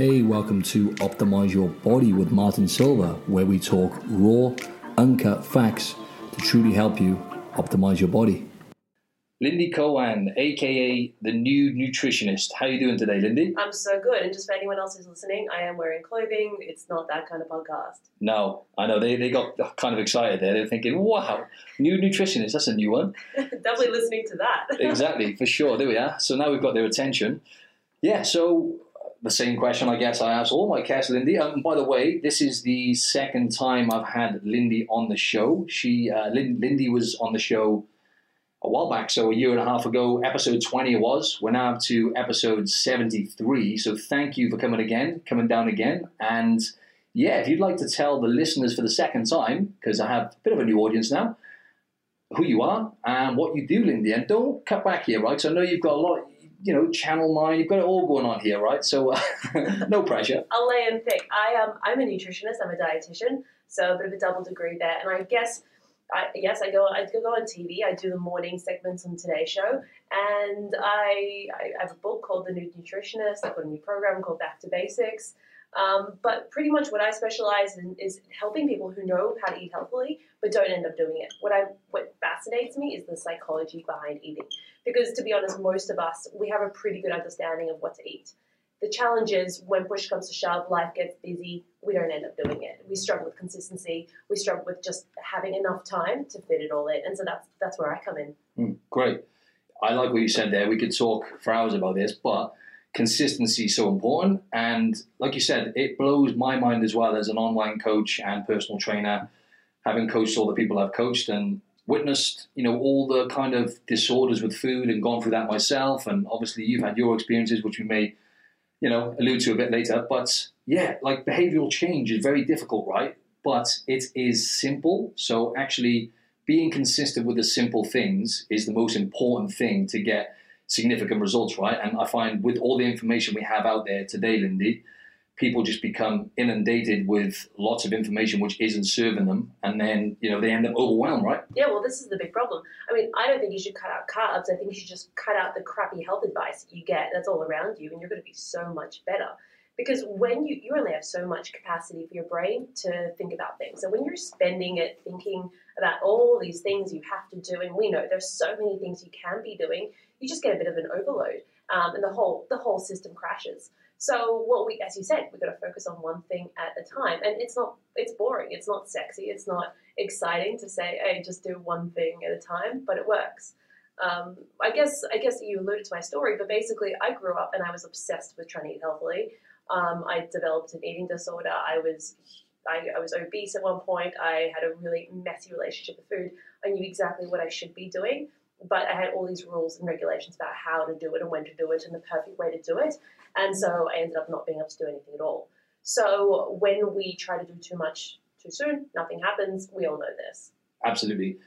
Hey, welcome to Optimize Your Body with Martin Silva, where we talk raw, uncut facts to truly help you optimize your body. Lyndi Cohen, aka the nude nutritionist. How are you doing today, Lyndi? I'm so good. And just for anyone else who's listening, I am wearing clothing. It's not that kind of podcast. No, I know they, they got kind of excited there. They're thinking, "Wow, new nutritionist. That's a new one." Definitely listening to that. exactly, for sure. There we are. So now we've got their attention. Yeah. So the same question I guess I asked all my guests, Lyndi. Um, by the way, this is the second time I've had Lyndi on the show. She, uh, Lyndi was on the show a while back, so a year and a half ago, episode 20 it was. We're now up to episode 73. So thank you for coming again, coming down again. And yeah, if you'd like to tell the listeners for the second time, because I have a bit of a new audience now, who you are and what you do, Lyndi. And don't cut back here, right? So I know you've got a lot, you know, Channel Nine. You've got it all going on here, right? So uh, no pressure. I'll lay in thick. I am. Um, I'm a nutritionist. I'm a dietitian, so a bit of a double degree there. And I guess, I, yes, I go. I go on TV. I do the morning segments on Today Show, and I, I have a book called The Nude Nutritionist. I've got a new program called Back to Basics. Um, but pretty much what I specialize in is helping people who know how to eat healthily but don't end up doing it. What I what fascinates me is the psychology behind eating. Because to be honest, most of us we have a pretty good understanding of what to eat. The challenge is when push comes to shove, life gets busy, we don't end up doing it. We struggle with consistency. We struggle with just having enough time to fit it all in, and so that's that's where I come in. Mm, great. I like what you said there. We could talk for hours about this, but consistency is so important. And like you said, it blows my mind as well as an online coach and personal trainer, having coached all the people I've coached and witnessed, you know, all the kind of disorders with food and gone through that myself. And obviously you've had your experiences, which we may, you know, allude to a bit later. But yeah, like behavioral change is very difficult, right? But it is simple. So actually being consistent with the simple things is the most important thing to get significant results, right? And I find with all the information we have out there today, Lyndi, people just become inundated with lots of information which isn't serving them, and then you know they end up overwhelmed, right? Yeah, well, this is the big problem. I mean, I don't think you should cut out carbs. I think you should just cut out the crappy health advice that you get that's all around you, and you're going to be so much better. Because when you you only have so much capacity for your brain to think about things, and when you're spending it thinking about all these things you have to do, and we know there's so many things you can be doing, you just get a bit of an overload, um, and the whole the whole system crashes. So what we, as you said, we've got to focus on one thing at a time, and it's not it's boring, it's not sexy, it's not exciting to say, hey, just do one thing at a time, but it works. Um, I guess I guess you alluded to my story, but basically, I grew up and I was obsessed with trying to eat healthily. Um, I developed an eating disorder. I was I, I, was obese at one point. I had a really messy relationship with food. I knew exactly what I should be doing, but I had all these rules and regulations about how to do it and when to do it and the perfect way to do it. And so I ended up not being able to do anything at all. So when we try to do too much too soon, nothing happens. We all know this. Absolutely.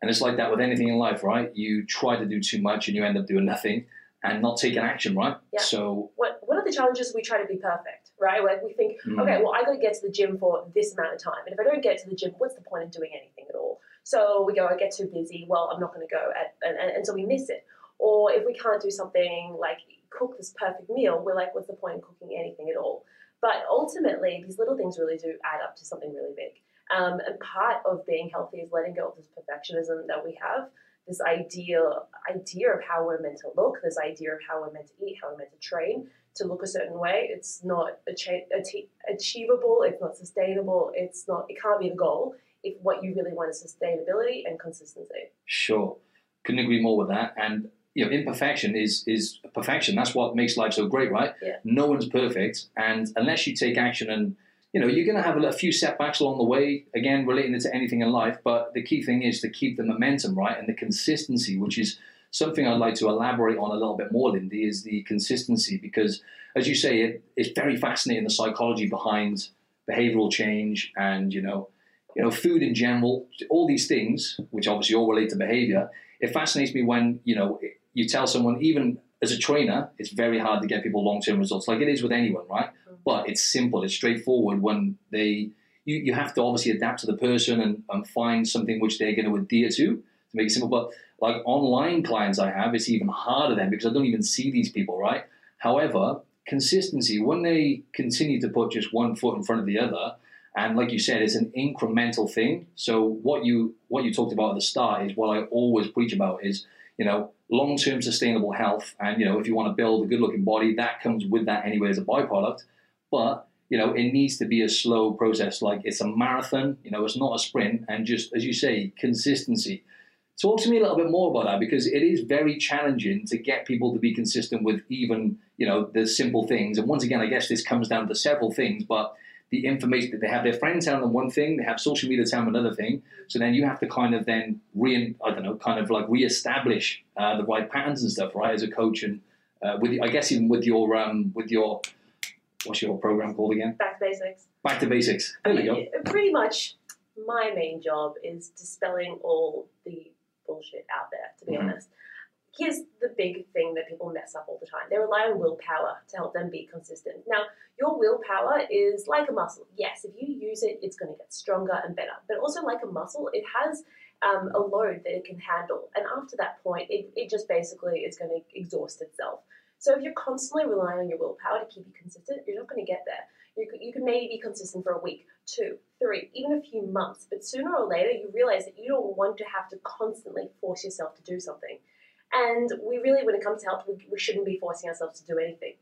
And it's like that with anything in life, right? You try to do too much and you end up doing nothing and not taking action, right? Yeah. So what what are the challenges we try to be perfect, right? Like we think, mm. okay, well I gotta get to the gym for this amount of time. And if I don't get to the gym, what's the point in doing anything at all? So we go, I get too busy. Well, I'm not going to go, at, and, and, and so we miss it. Or if we can't do something like cook this perfect meal, we're like, what's the point in cooking anything at all? But ultimately, these little things really do add up to something really big. Um, and part of being healthy is letting go of this perfectionism that we have, this idea idea of how we're meant to look, this idea of how we're meant to eat, how we're meant to train to look a certain way. It's not achievable. It's not sustainable. It's not. It can't be the goal if what you really want is sustainability and consistency. Sure, couldn't agree more with that. And you know, imperfection is is perfection. That's what makes life so great, right? Yeah. No one's perfect, and unless you take action, and you know, you're going to have a, few setbacks along the way. Again, relating it to anything in life, but the key thing is to keep the momentum right and the consistency, which is something I'd like to elaborate on a little bit more, Lyndi, is the consistency because, as you say, it, it's very fascinating the psychology behind behavioral change and you know you know, food in general, all these things, which obviously all relate to behavior, it fascinates me when, you know, you tell someone, even as a trainer, it's very hard to get people long term results, like it is with anyone, right? Mm-hmm. But it's simple, it's straightforward when they, you, you have to obviously adapt to the person and, and find something which they're going to adhere to to make it simple. But like online clients I have, it's even harder then because I don't even see these people, right? However, consistency, when they continue to put just one foot in front of the other, and like you said, it's an incremental thing. So what you what you talked about at the start is what I always preach about is you know long term sustainable health, and you know if you want to build a good looking body, that comes with that anyway as a byproduct. But you know it needs to be a slow process. Like it's a marathon. You know it's not a sprint, and just as you say, consistency. Talk to me a little bit more about that because it is very challenging to get people to be consistent with even you know the simple things. And once again, I guess this comes down to several things, but the information that they have their friends telling them one thing, they have social media telling them another thing. So then you have to kind of then re I don't know, kind of like reestablish uh, the right patterns and stuff, right? As a coach and uh, with I guess even with your um with your what's your program called again? Back to basics. Back to basics. There we go. Pretty much, my main job is dispelling all the bullshit out there. To be Mhm. honest, here's the big thing that people mess up all the time. They rely on willpower to help them be consistent. Now, your willpower is like a muscle. Yes, if you use it, it's going to get stronger and better. But also, like a muscle, it has um, a load that it can handle. And after that point, it, it just basically is going to exhaust itself. So if you're constantly relying on your willpower to keep you consistent, you're not going to get there. You you can maybe be consistent for a week, two, three, even a few months. But sooner or later, you realize that you don't want to have to constantly force yourself to do something. And we really, when it comes to health, we, we shouldn't be forcing ourselves to do anything.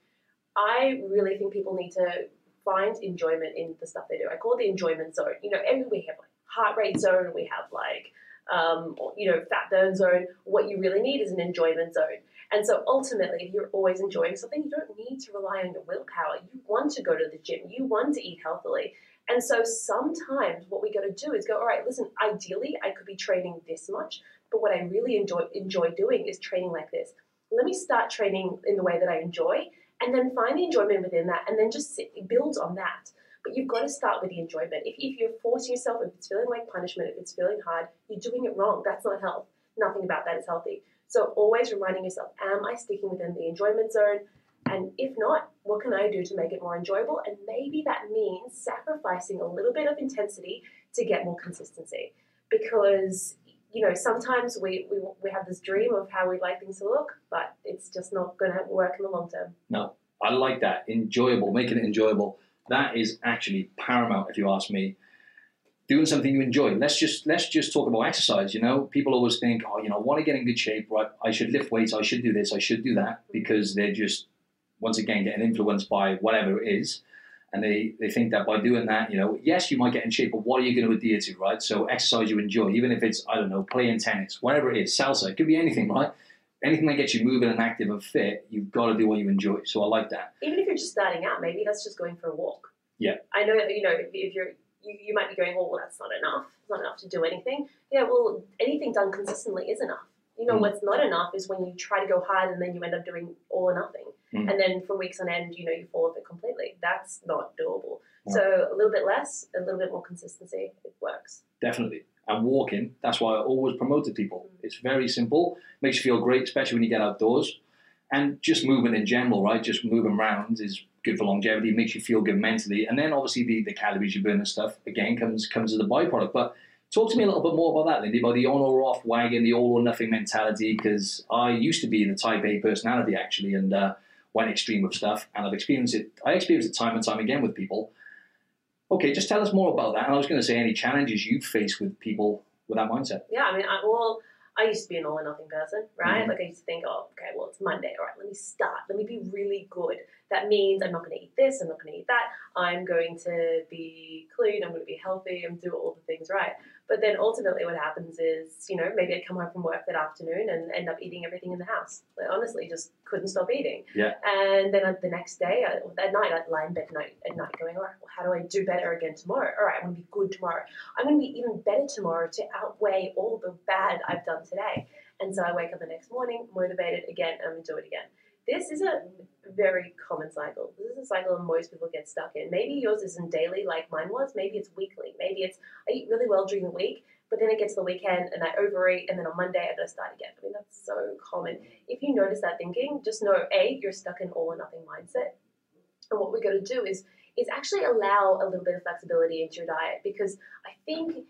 I really think people need to find enjoyment in the stuff they do. I call it the enjoyment zone. You know, every we have like heart rate zone, we have like um, you know fat burn zone. What you really need is an enjoyment zone. And so ultimately, if you're always enjoying something, you don't need to rely on your willpower. You want to go to the gym. You want to eat healthily. And so sometimes what we got to do is go, all right, listen, ideally I could be training this much, but what I really enjoy enjoy doing is training like this. Let me start training in the way that I enjoy and then find the enjoyment within that and then just sit, build on that. But you've got to start with the enjoyment. If, if you're forcing yourself, if it's feeling like punishment, if it's feeling hard, you're doing it wrong. That's not health. Nothing about that is healthy. So always reminding yourself, am I sticking within the enjoyment zone? And if not, what can I do to make it more enjoyable? And maybe that means sacrificing a little bit of intensity to get more consistency. Because, you know, sometimes we, we, we have this dream of how we'd like things to look, but it's just not going to work in the long term. No, I like that. Enjoyable, making it enjoyable. That is actually paramount, if you ask me. Doing something you enjoy. Let's just let's just talk about exercise. You know, people always think, oh, you know, I want to get in good shape. Right, I should lift weights. I should do this. I should do that because they're just once again getting influenced by whatever it is, and they they think that by doing that, you know, yes, you might get in shape, but what are you going to adhere to, right? So exercise you enjoy, even if it's I don't know, playing tennis, whatever it is, salsa. It could be anything, right? Anything that gets you moving and active and fit, you've got to do what you enjoy. So I like that. Even if you're just starting out, maybe that's just going for a walk. Yeah. I know you know, if, you're, you, you might be going, well, well, that's not enough. It's not enough to do anything. Yeah, well, anything done consistently is enough. You know, Mm. what's not enough is when you try to go hard and then you end up doing all or nothing. Mm. And then for weeks on end, you know, you fall off it completely. That's not doable. Yeah. So a little bit less, a little bit more consistency, it works. Definitely. And walking, that's why I always promote to people. It's very simple, makes you feel great, especially when you get outdoors. And just movement in general, right? Just moving around is good for longevity, makes you feel good mentally. And then obviously the, the calories you burn and stuff, again, comes comes as a byproduct. But talk to me a little bit more about that, Lyndi, about the on or off wagon, the all or nothing mentality, because I used to be the type A personality actually and uh, went extreme with stuff. And I've experienced it, I experienced it time and time again with people. Okay, just tell us more about that. And I was going to say any challenges you've faced with people with that mindset. Yeah, I mean, I, well, I used to be an all or nothing person, right? Mhm. Like I used to think, oh, okay, well, it's Monday. All right, let me start. Let me be really good. That means I'm not going to eat this. I'm not going to eat that. I'm going to be clean. I'm going to be healthy. I'm do all the things right. But then ultimately, what happens is, you know, maybe I come home from work that afternoon and end up eating everything in the house. Like, honestly, just couldn't stop eating. Yeah. And then uh, the next day, I, at night, I'd lie in bed night, at night going, all right, well, how do I do better again tomorrow? All right, I'm going to be good tomorrow. I'm going to be even better tomorrow to outweigh all the bad I've done today. And so I wake up the next morning, motivated again, and I'm going to do it again. This is a very common cycle. This is a cycle most people get stuck in. Maybe yours isn't daily like mine was. Maybe it's weekly. Maybe it's I eat really well during the week, but then it gets the weekend and I overeat, and then on Monday I got to start again. I mean, that's so common. If you notice that thinking, just know A, you're stuck in all or nothing mindset. And what we're to do is is actually allow a little bit of flexibility into your diet because I think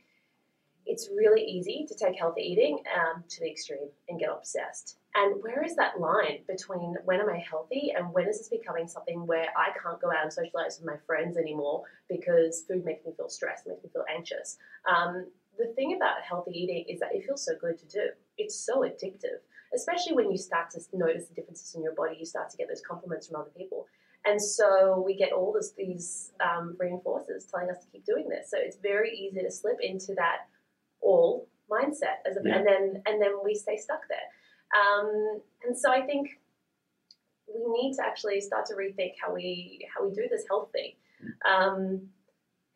it's really easy to take healthy eating um, to the extreme and get obsessed. And where is that line between when am I healthy and when is this becoming something where I can't go out and socialize with my friends anymore because food makes me feel stressed, makes me feel anxious? Um, the thing about healthy eating is that it feels so good to do. It's so addictive, especially when you start to notice the differences in your body. You start to get those compliments from other people. And so we get all this, these um, reinforcers telling us to keep doing this. So it's very easy to slip into that all mindset, as a, Yeah. and then and then we stay stuck there. Um, and so I think we need to actually start to rethink how we how we do this health thing. Um,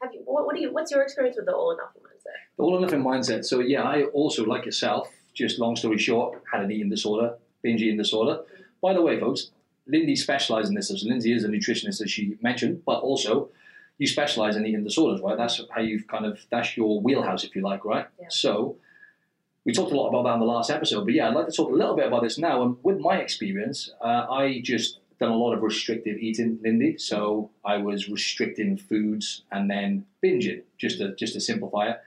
have you? What, what do you? What's your experience with the all or nothing mindset? The all or nothing mindset. So yeah, I also like yourself. Just long story short, had an eating disorder, binge eating disorder. By the way, folks, Lyndi specializes in this. So Lindsay is a nutritionist, as she mentioned, but also you specialize in eating disorders, right? That's how you've kind of that's your wheelhouse, if you like, right? Yeah. So we talked a lot about that in the last episode, but yeah, I'd like to talk a little bit about this now. And with my experience, uh, I just done a lot of restrictive eating, Lyndi. So I was restricting foods and then binging, just to just to simplify it.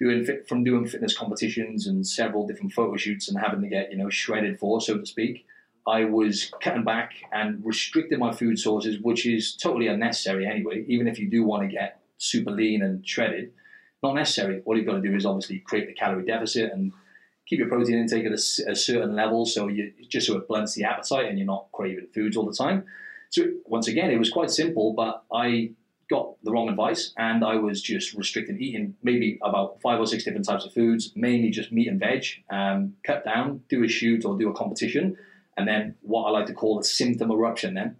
Doing fit, from doing fitness competitions and several different photo shoots and having to get you know shredded for, so to speak. I was cutting back and restricting my food sources, which is totally unnecessary anyway. Even if you do want to get super lean and shredded, not necessary. All you've got to do is obviously create the calorie deficit and keep your protein intake at a certain level, so you just so it blunts the appetite and you're not craving foods all the time. So once again, it was quite simple, but I got the wrong advice and I was just restricting eating maybe about five or six different types of foods, mainly just meat and veg. Um, cut down, do a shoot or do a competition, and then what I like to call a symptom eruption. Then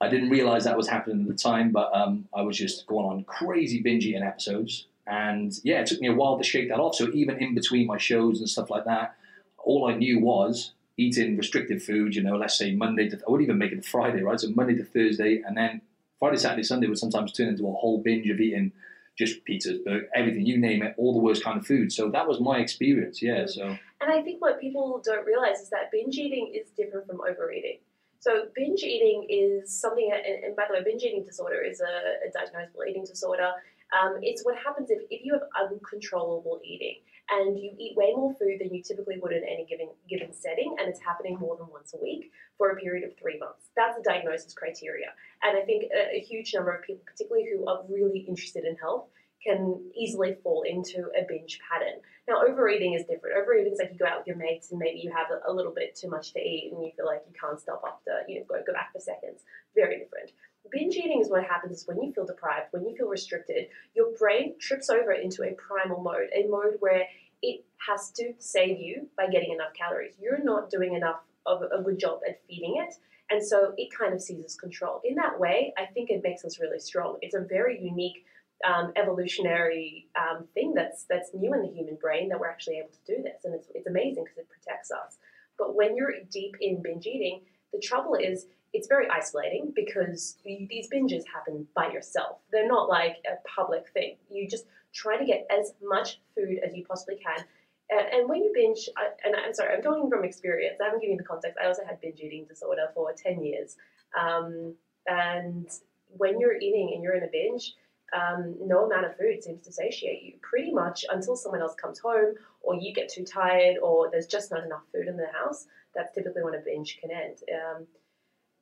I didn't realize that was happening at the time, but um, I was just going on crazy binge eating episodes. And yeah, it took me a while to shake that off. So even in between my shows and stuff like that, all I knew was eating restricted food. You know, let's say Monday to I wouldn't even make it Friday, right? So Monday to Thursday, and then Friday, Saturday, Sunday would sometimes turn into a whole binge of eating just pizzas, burgers, everything you name it, all the worst kind of food. So that was my experience. Yeah. Mm. So And I think what people don't realize is that binge eating is different from overeating. So binge eating is something, and, and by the way, binge eating disorder is a, a diagnosable eating disorder. Um, it's what happens if, if you have uncontrollable eating and you eat way more food than you typically would in any given given setting, and it's happening more than once a week for a period of three months. That's the diagnosis criteria. And I think a, a huge number of people, particularly who are really interested in health, can easily fall into a binge pattern. Now, overeating is different. Overeating is like you go out with your mates and maybe you have a, a little bit too much to eat and you feel like you can't stop after, you know, go, go back for seconds. Very different. Binge eating is what happens when you feel deprived, when you feel restricted, your brain trips over into a primal mode, a mode where it has to save you by getting enough calories. You're not doing enough of a good job at feeding it. And so it kind of seizes control. In that way, I think it makes us really strong. It's a very unique um, evolutionary um, thing that's that's new in the human brain that we're actually able to do this, and it's, it's amazing because it protects us. But when you're deep in binge eating, the trouble is it's very isolating because these binges happen by yourself. They're not like a public thing. You just try to get as much food as you possibly can. And, when you binge, and I'm sorry, I'm talking from experience. I haven't given you the context. I also had binge eating disorder for 10 years. Um, and when you're eating and you're in a binge, um, no amount of food seems to satiate you pretty much until someone else comes home or you get too tired or there's just not enough food in the house. That's typically when a binge can end. Um,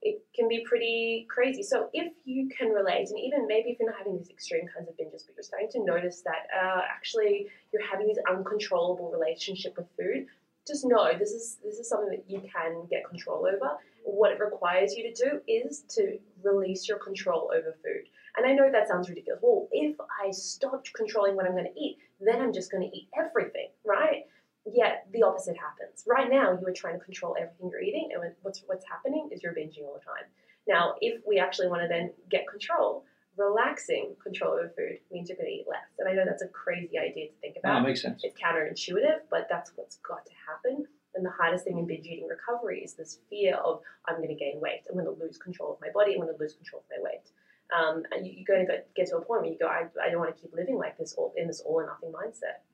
it can be pretty crazy. So if you can relate, and even maybe if you're not having these extreme kinds of binges, but you're starting to notice that uh, actually you're having this uncontrollable relationship with food, just know this is this is something that you can get control over. What it requires you to do is to release your control over food. And I know that sounds ridiculous. Well, if I stopped controlling what I'm going to eat, then I'm just going to eat everything, right? Yet the opposite happens. Right now, you are trying to control everything you're eating, and what's what's happening is you're binging all the time. Now, if we actually want to then get control, relaxing control over food means you're going to eat less. And I know that's a crazy idea to think that about. makes sense. It's counterintuitive, but that's what's got to happen. And the hardest thing in binge eating recovery is this fear of I'm going to gain weight, I'm going to lose control of my body, I'm going to lose control of my weight. Um, and you, you're going to get to a point where you go, I, I don't want to keep living like this, all, in this all or nothing mindset.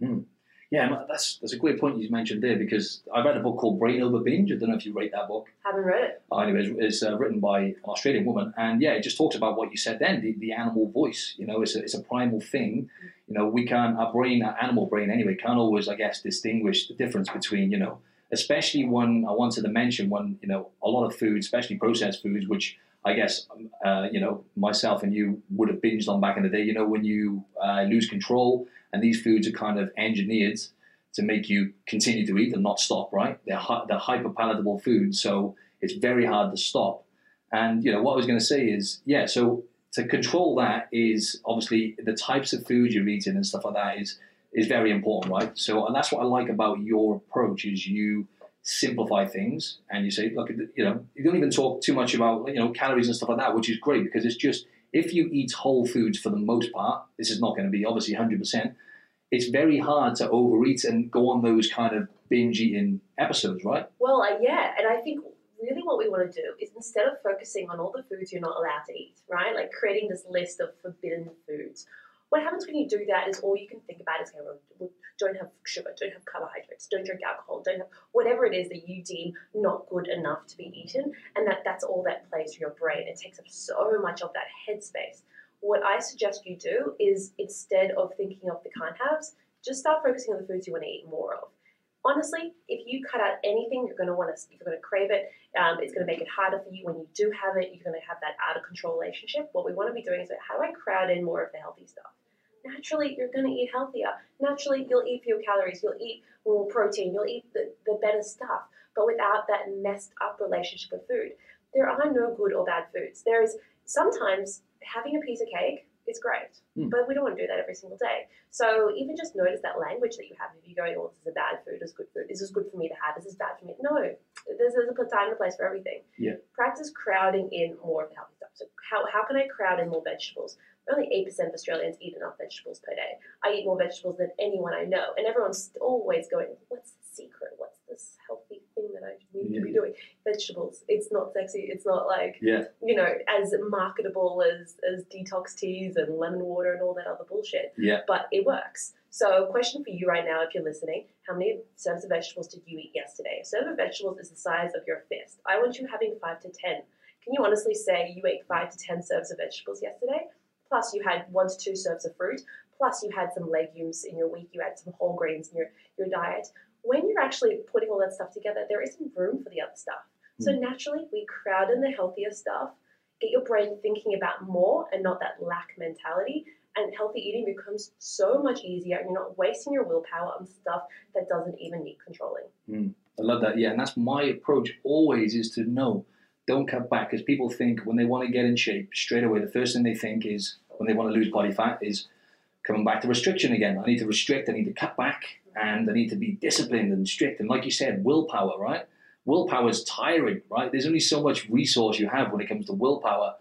Yeah, that's that's a great point you mentioned there because I read a book called Brain Over Binge. I don't know if you read that book. Haven't read it. Uh, anyways, it's uh, written by an Australian woman, and yeah, it just talks about what you said then, the, the animal voice. You know, it's a, it's a primal thing. You know, we can't, our brain, our animal brain anyway, can't always, I guess, distinguish the difference between, you know, especially when I wanted to mention when you know a lot of foods, especially processed foods, which I guess uh, you know myself and you would have binged on back in the day. You know when you uh, lose control and these foods are kind of engineered to make you continue to eat and not stop. Right? They're hi- they're hyper palatable foods, so it's very hard to stop. And you know what I was going to say is yeah. So to control that is obviously the types of food you're eating and stuff like that is is very important, right? So and that's what I like about your approach is you simplify things and you say, look, you know, you don't even talk too much about you know calories and stuff like that, which is great because it's just if you eat whole foods for the most part, this is not going to be obviously 100. percent It's very hard to overeat and go on those kind of binge eating episodes, right? Well, uh, yeah, and I think really what we want to do is instead of focusing on all the foods you're not allowed to eat, right? Like creating this list of forbidden foods. What happens when you do that is all you can think about is, okay, well, don't have sugar, don't have carbohydrates, don't drink alcohol, don't have whatever it is that you deem not good enough to be eaten, and that that's all that plays through your brain. It takes up so much of that headspace. What I suggest you do is instead of thinking of the can't haves, just start focusing on the foods you want to eat more of honestly, if you cut out anything, you're going to want to, you're going to crave it. Um, it's going to make it harder for you when you do have it. You're going to have that out of control relationship. What we want to be doing is, how do I crowd in more of the healthy stuff? Naturally, you're going to eat healthier. Naturally, you'll eat fewer calories. You'll eat more protein. You'll eat the, the better stuff, but without that messed up relationship with food. There are no good or bad foods. There is sometimes having a piece of cake is great, mm. but we don't want to do that every single day. So even just notice that language that you have. If you go, oh, this is a bad food, this is good food, this is good for me to have, this is bad for me. No, there's, there's a time and a place for everything. Yeah. Practice crowding in more of the healthy stuff. So how, how can I crowd in more vegetables? Only 8% of Australians eat enough vegetables per day. I eat more vegetables than anyone I know. And everyone's always going, what's the secret? What's this healthy thing that I need yeah. to be doing? Vegetables. It's not sexy. It's not like, yeah. you know, as marketable as, as detox teas and lemon water and all that other bullshit. Yeah. But it works. So, question for you right now, if you're listening: How many serves of vegetables did you eat yesterday? A serve of vegetables is the size of your fist. I want you having five to ten. Can you honestly say you ate five to ten serves of vegetables yesterday? Plus, you had one to two serves of fruit. Plus, you had some legumes in your week. You had some whole grains in your, your diet. When you're actually putting all that stuff together, there isn't room for the other stuff. So hmm. naturally, we crowd in the healthier stuff, get your brain thinking about more and not that lack mentality. And healthy eating becomes so much easier, and you're not wasting your willpower on stuff that doesn't even need controlling. Mm, I love that. Yeah, and that's my approach always is to know don't cut back because people think when they want to get in shape straight away, the first thing they think is when they want to lose body fat is coming back to restriction again. I need to restrict, I need to cut back, and I need to be disciplined and strict. And like you said, willpower, right? Willpower is tiring, right? There's only so much resource you have when it comes to willpower,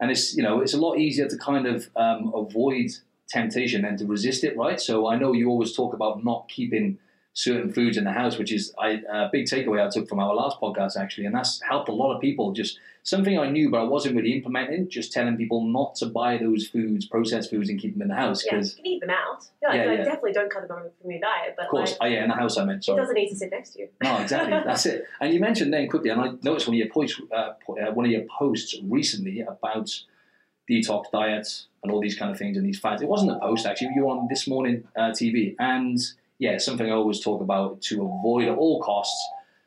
and it's you know it's a lot easier to kind of um, avoid temptation than to resist it, right? So I know you always talk about not keeping certain foods in the house, which is I, a big takeaway I took from our last podcast actually, and that's helped a lot of people. Just something I knew, but I wasn't really implementing. Just telling people not to buy those foods, processed foods, and keep them in the house because yeah, you can eat them out. Yeah, yeah, yeah, definitely don't cut them out from your diet. But of course, like, oh, yeah, in the house I meant. Sorry. It doesn't need to sit next to you. No, exactly. that's it. And you mentioned then quickly, and I noticed one of your posts, uh, uh, one of your posts recently about detox diets and all these kind of things and these fads. It wasn't a post actually. You were on this morning uh, TV and yeah, something I always talk about to avoid at all costs.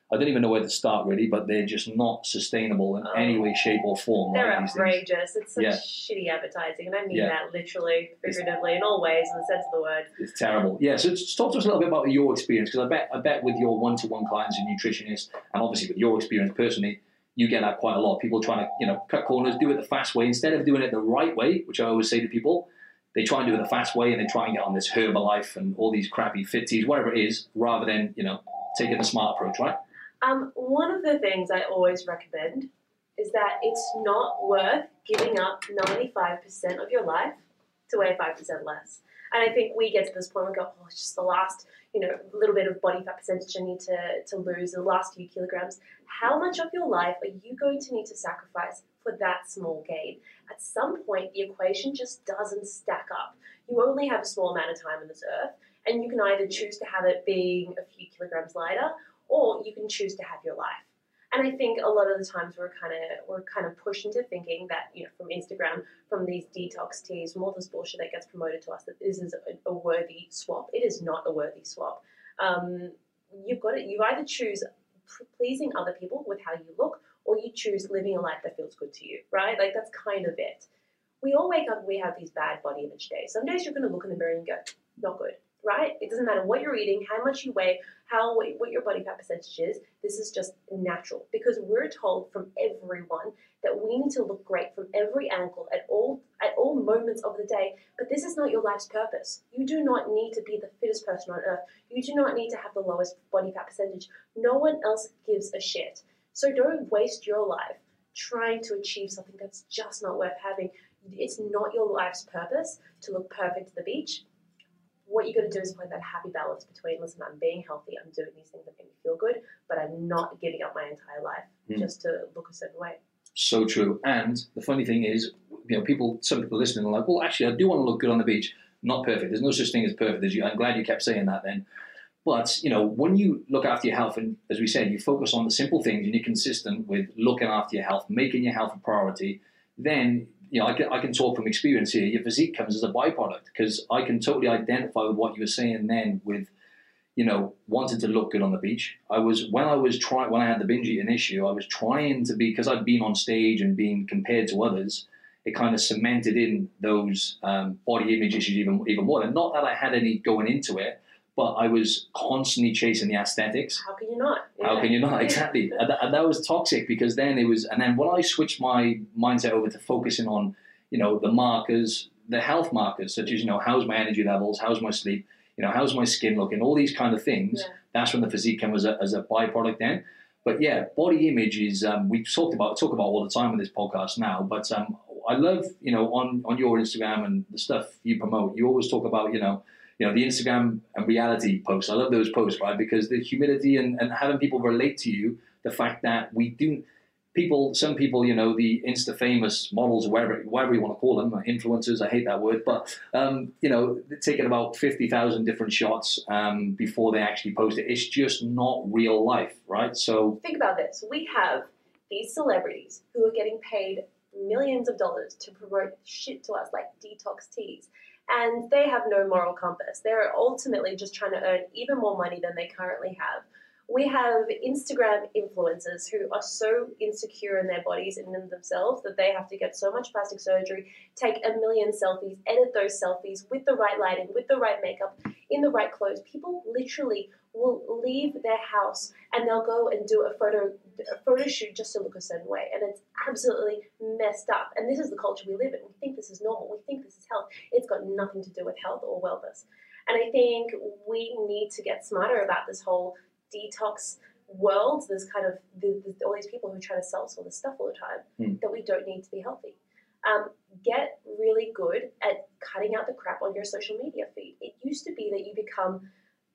I don't even know where to start really, but they're just not sustainable in oh. any way, shape, or form. They're right, outrageous. It's such yeah. shitty advertising, and I mean yeah. that literally, figuratively, in all ways, in the sense of the word. It's terrible. Yeah. So talk to us a little bit about your experience, because I bet, I bet with your one-to-one clients and nutritionists, and obviously with your experience personally, you get that quite a lot. People trying to, you know, cut corners, do it the fast way instead of doing it the right way, which I always say to people they try and do it the fast way and they try and get on this Herbalife and all these crappy fit teas, whatever it is, rather than, you know, taking the smart approach, right? Um, one of the things I always recommend is that it's not worth giving up 95% of your life to weigh 5% less. And I think we get to this point we go, oh, it's just the last, you know, little bit of body fat percentage I need to, to lose, the last few kilograms. How much of your life are you going to need to sacrifice for that small gain? At some point, the equation just doesn't stack up. You only have a small amount of time on this earth, and you can either choose to have it being a few kilograms lighter, or you can choose to have your life. And I think a lot of the times we're kind of we're kind of pushed into thinking that you know from Instagram, from these detox teas, from all this bullshit that gets promoted to us that this is a, a worthy swap. It is not a worthy swap. Um, you've got it. You either choose pleasing other people with how you look, or you choose living a life that feels good to you, right? Like that's kind of it. We all wake up, we have these bad body image days. Some days you're going to look in the mirror and go, not good, right? It doesn't matter what you're eating, how much you weigh, how what your body fat percentage is. This is just natural because we're told from everyone that we need to look great from every angle at all at all moments of the day. But this is not your life's purpose. You do not need to be the fittest person on earth. You do not need to have the lowest body fat percentage. No one else gives a shit. So don't waste your life trying to achieve something that's just not worth having. It's not your life's purpose to look perfect at the beach. What you got to do is find that happy balance between listen, I'm being healthy, I'm doing these things that make me feel good, but I'm not giving up my entire life mm. just to look a certain way. So true. And the funny thing is, you know, people, some people listening are like, well, actually, I do want to look good on the beach. Not perfect. There's no such thing as perfect as you. I'm glad you kept saying that then. But you know, when you look after your health, and as we said, you focus on the simple things, and you're consistent with looking after your health, making your health a priority, then you know I can, I can talk from experience here. Your physique comes as a byproduct because I can totally identify with what you were saying then with you know wanting to look good on the beach. I was when I was trying when I had the binge eating issue, I was trying to be because I'd been on stage and being compared to others. It kind of cemented in those um, body image issues even even more. And not that I had any going into it but I was constantly chasing the aesthetics. How can you not? Yeah. How can you not? Exactly. and, that, and, that, was toxic because then it was, and then when I switched my mindset over to focusing on, you know, the markers, the health markers, such as, you know, how's my energy levels, how's my sleep, you know, how's my skin looking, all these kind of things, yeah. that's when the physique came as a, as a byproduct then. But yeah, body image is, um, we talked about, talk about all the time in this podcast now, but um, I love, you know, on, on your Instagram and the stuff you promote, you always talk about, you know, you know, the Instagram and reality posts. I love those posts, right? Because the humility and, and having people relate to you, the fact that we do people, some people, you know, the Insta famous models, whatever, whatever you want to call them, influencers. I hate that word, but um, you know, taking about fifty thousand different shots um, before they actually post it. It's just not real life, right? So think about this: we have these celebrities who are getting paid millions of dollars to promote shit to us, like detox teas and they have no moral compass. They're ultimately just trying to earn even more money than they currently have. We have Instagram influencers who are so insecure in their bodies and in themselves that they have to get so much plastic surgery, take a million selfies, edit those selfies with the right lighting, with the right makeup, in the right clothes. People literally will leave their house and they'll go and do a photo a photo shoot just to look a certain way, and it's absolutely messed up. And this is the culture we live in. We think this is normal. We think this is health. It's got nothing to do with health or wellness. And I think we need to get smarter about this whole detox world. There's kind of the, the, all these people who try to sell us all this stuff all the time mm. that we don't need to be healthy. Um, get really good at cutting out the crap on your social media feed. It used to be that you become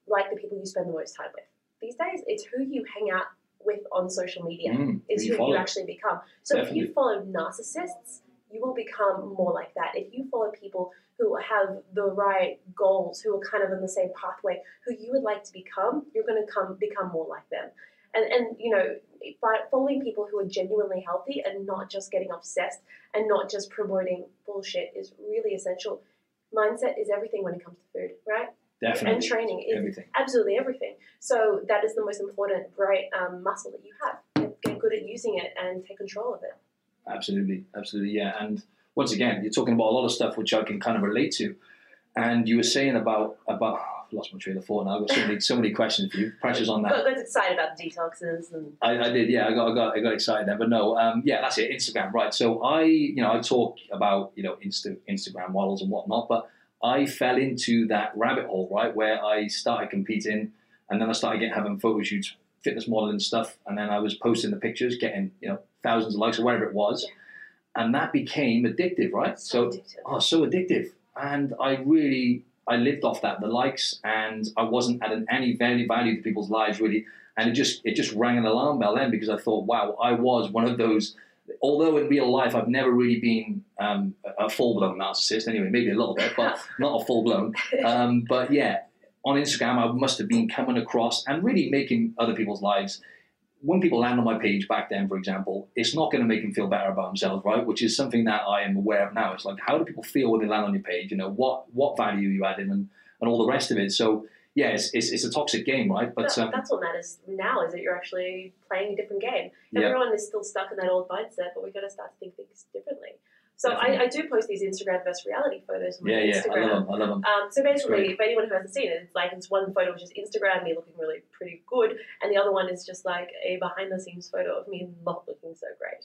like the people you spend the most time with. These days, it's who you hang out with on social media mm, is who you actually become. So Definitely. if you follow narcissists, you will become more like that. If you follow people who have the right goals, who are kind of in the same pathway, who you would like to become, you're going to come become more like them. And and you know, by following people who are genuinely healthy and not just getting obsessed and not just promoting bullshit is really essential. Mindset is everything when it comes to food, right? Definitely. And training is everything. absolutely everything. So that is the most important, great um, muscle that you have. Get, get good at using it and take control of it. Absolutely, absolutely, yeah. And once again, you're talking about a lot of stuff which I can kind of relate to. And you were saying about about oh, I've lost my train of thought now. I've got so many so many questions for you. Pressures on that. Got, got excited about the detoxes and. I, I, did, yeah. I got, I got, I got excited there, but no, um, yeah, that's it. Instagram, right? So I, you know, I talk about you know Insta, Instagram models and whatnot, but I fell into that rabbit hole, right, where I started competing, and then I started getting having photo shoots, fitness modeling stuff, and then I was posting the pictures, getting you know thousands of likes or whatever it was, yeah. and that became addictive, right? So, so addictive. oh, so addictive, and I really I lived off that, the likes, and I wasn't adding any value value to people's lives really, and it just it just rang an alarm bell then because I thought, wow, I was one of those although in real life I've never really been um, a full blown narcissist, anyway, maybe a little bit, but not a full blown. Um, but yeah, on Instagram, I must have been coming across and really making other people's lives. When people land on my page back then, for example, it's not going to make them feel better about themselves, right? Which is something that I am aware of now. It's like, how do people feel when they land on your page? You know, what what value you add in and, and all the rest of it. So yeah, it's, it's, it's a toxic game, right? But No, um, that's what matters now is that you're actually playing a different game. Yeah. Everyone is still stuck in that old mindset, but we've got to start to think things differently. So I, I do post these Instagram versus reality photos on my yeah, yeah, I love them. I love them. Um, so basically, if anyone who hasn't seen it, it's like it's one photo which is Instagram, me looking really pretty good, and the other one is just like a behind the scenes photo of me not looking so great.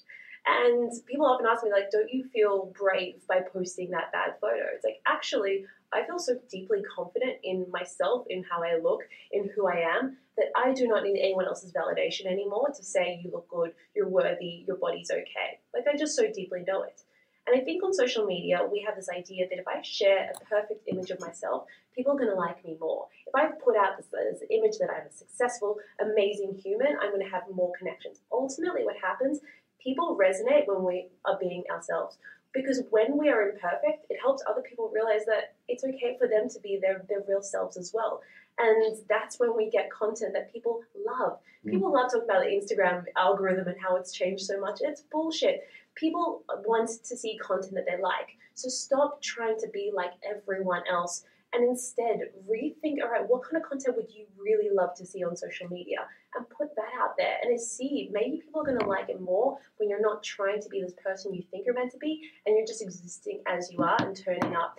And people often ask me, like, don't you feel brave by posting that bad photo? It's like, actually, I feel so deeply confident in myself, in how I look, in who I am, that I do not need anyone else's validation anymore to say you look good, you're worthy, your body's okay. Like, I just so deeply know it. And I think on social media, we have this idea that if I share a perfect image of myself, people are going to like me more. If I put out this, this image that I'm a successful, amazing human, I'm going to have more connections. Ultimately, what happens, people resonate when we are being ourselves. Because when we are imperfect, it helps other people realize that it's okay for them to be their, their real selves as well. And that's when we get content that people love. Mm. People love talking about the Instagram algorithm and how it's changed so much. It's bullshit people want to see content that they like. So stop trying to be like everyone else and instead rethink all right, what kind of content would you really love to see on social media? And put that out there and see maybe people are going to like it more when you're not trying to be this person you think you're meant to be and you're just existing as you are and turning up.